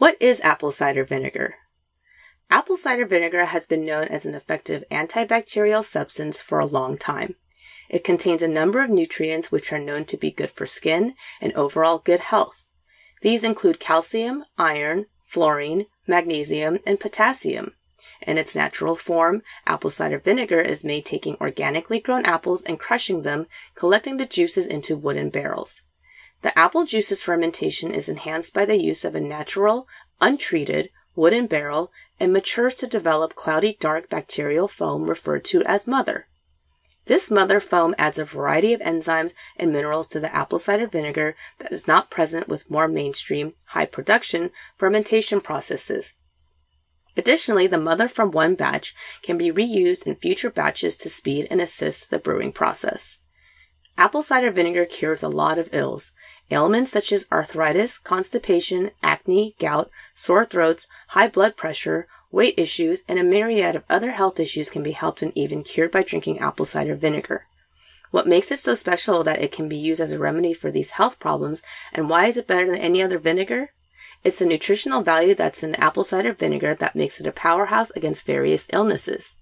What is apple cider vinegar? Apple cider vinegar has been known as an effective antibacterial substance for a long time. It contains a number of nutrients which are known to be good for skin and overall good health. These include calcium, iron, fluorine, magnesium, and potassium. In its natural form, apple cider vinegar is made taking organically grown apples and crushing them, collecting the juices into wooden barrels. The apple juice's fermentation is enhanced by the use of a natural, untreated, wooden barrel and matures to develop cloudy dark bacterial foam referred to as mother. This mother foam adds a variety of enzymes and minerals to the apple cider vinegar that is not present with more mainstream, high production fermentation processes. Additionally, the mother from one batch can be reused in future batches to speed and assist the brewing process. Apple cider vinegar cures a lot of ills. Ailments such as arthritis, constipation, acne, gout, sore throats, high blood pressure, weight issues, and a myriad of other health issues can be helped and even cured by drinking apple cider vinegar. What makes it so special that it can be used as a remedy for these health problems, and why is it better than any other vinegar? It's the nutritional value that's in apple cider vinegar that makes it a powerhouse against various illnesses.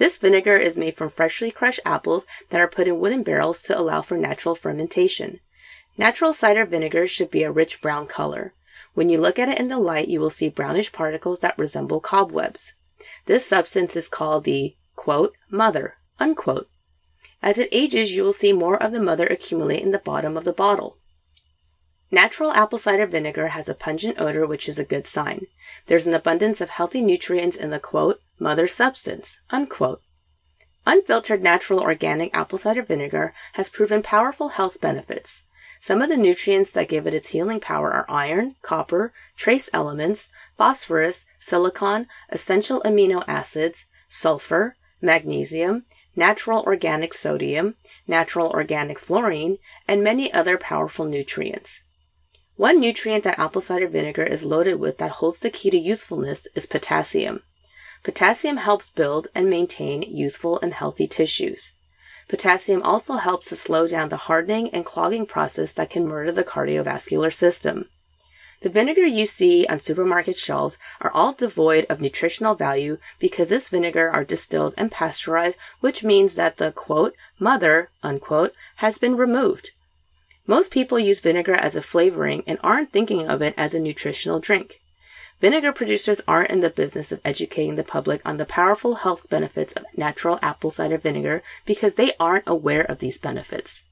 This vinegar is made from freshly crushed apples that are put in wooden barrels to allow for natural fermentation. Natural cider vinegar should be a rich brown color. When you look at it in the light, you will see brownish particles that resemble cobwebs. This substance is called the mother. As it ages, you will see more of the mother accumulate in the bottom of the bottle. Natural apple cider vinegar has a pungent odor, which is a good sign. There's an abundance of healthy nutrients in the quote, mother substance. Unfiltered natural organic apple cider vinegar has proven powerful health benefits. Some of the nutrients that give it its healing power are iron, copper, trace elements, phosphorus, silicon, essential amino acids, sulfur, magnesium, natural organic sodium, natural organic fluorine, and many other powerful nutrients. One nutrient that apple cider vinegar is loaded with that holds the key to youthfulness is potassium. Potassium helps build and maintain youthful and healthy tissues. Potassium also helps to slow down the hardening and clogging process that can murder the cardiovascular system. The vinegar you see on supermarket shelves are all devoid of nutritional value because this vinegar are distilled and pasteurized, which means that the quote, mother, unquote, has been removed. Most people use vinegar as a flavoring and aren't thinking of it as a nutritional drink. Vinegar producers aren't in the business of educating the public on the powerful health benefits of natural apple cider vinegar because they aren't aware of these benefits.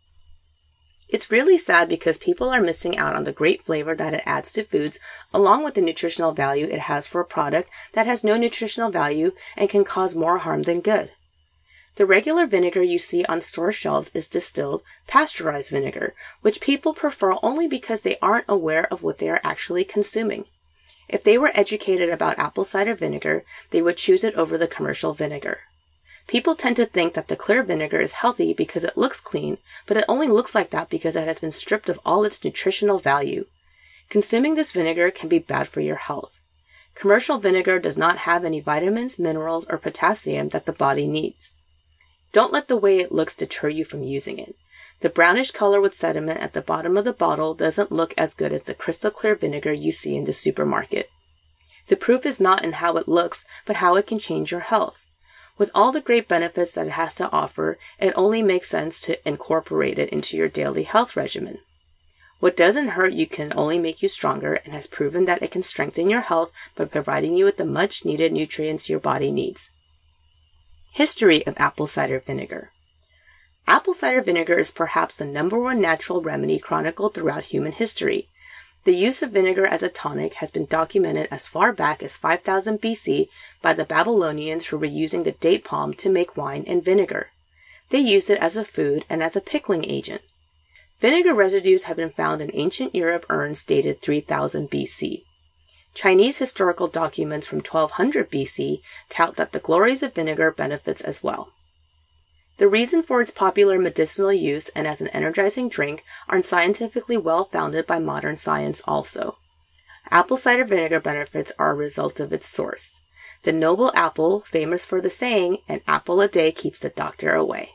It's really sad because people are missing out on the great flavor that it adds to foods along with the nutritional value it has for a product that has no nutritional value and can cause more harm than good. The regular vinegar you see on store shelves is distilled, pasteurized vinegar, which people prefer only because they aren't aware of what they are actually consuming. If they were educated about apple cider vinegar, they would choose it over the commercial vinegar. People tend to think that the clear vinegar is healthy because it looks clean, but it only looks like that because it has been stripped of all its nutritional value. Consuming this vinegar can be bad for your health. Commercial vinegar does not have any vitamins, minerals, or potassium that the body needs. Don't let the way it looks deter you from using it. The brownish color with sediment at the bottom of the bottle doesn't look as good as the crystal clear vinegar you see in the supermarket. The proof is not in how it looks, but how it can change your health. With all the great benefits that it has to offer, it only makes sense to incorporate it into your daily health regimen. What doesn't hurt you can only make you stronger and has proven that it can strengthen your health by providing you with the much needed nutrients your body needs. History of apple cider vinegar. Apple cider vinegar is perhaps the number one natural remedy chronicled throughout human history. The use of vinegar as a tonic has been documented as far back as 5000 BC by the Babylonians who were using the date palm to make wine and vinegar. They used it as a food and as a pickling agent. Vinegar residues have been found in ancient Europe urns dated 3000 BC. Chinese historical documents from 1200 BC tout that the glories of vinegar benefits as well. The reason for its popular medicinal use and as an energizing drink are scientifically well founded by modern science also. Apple cider vinegar benefits are a result of its source. The noble apple, famous for the saying, an apple a day keeps the doctor away.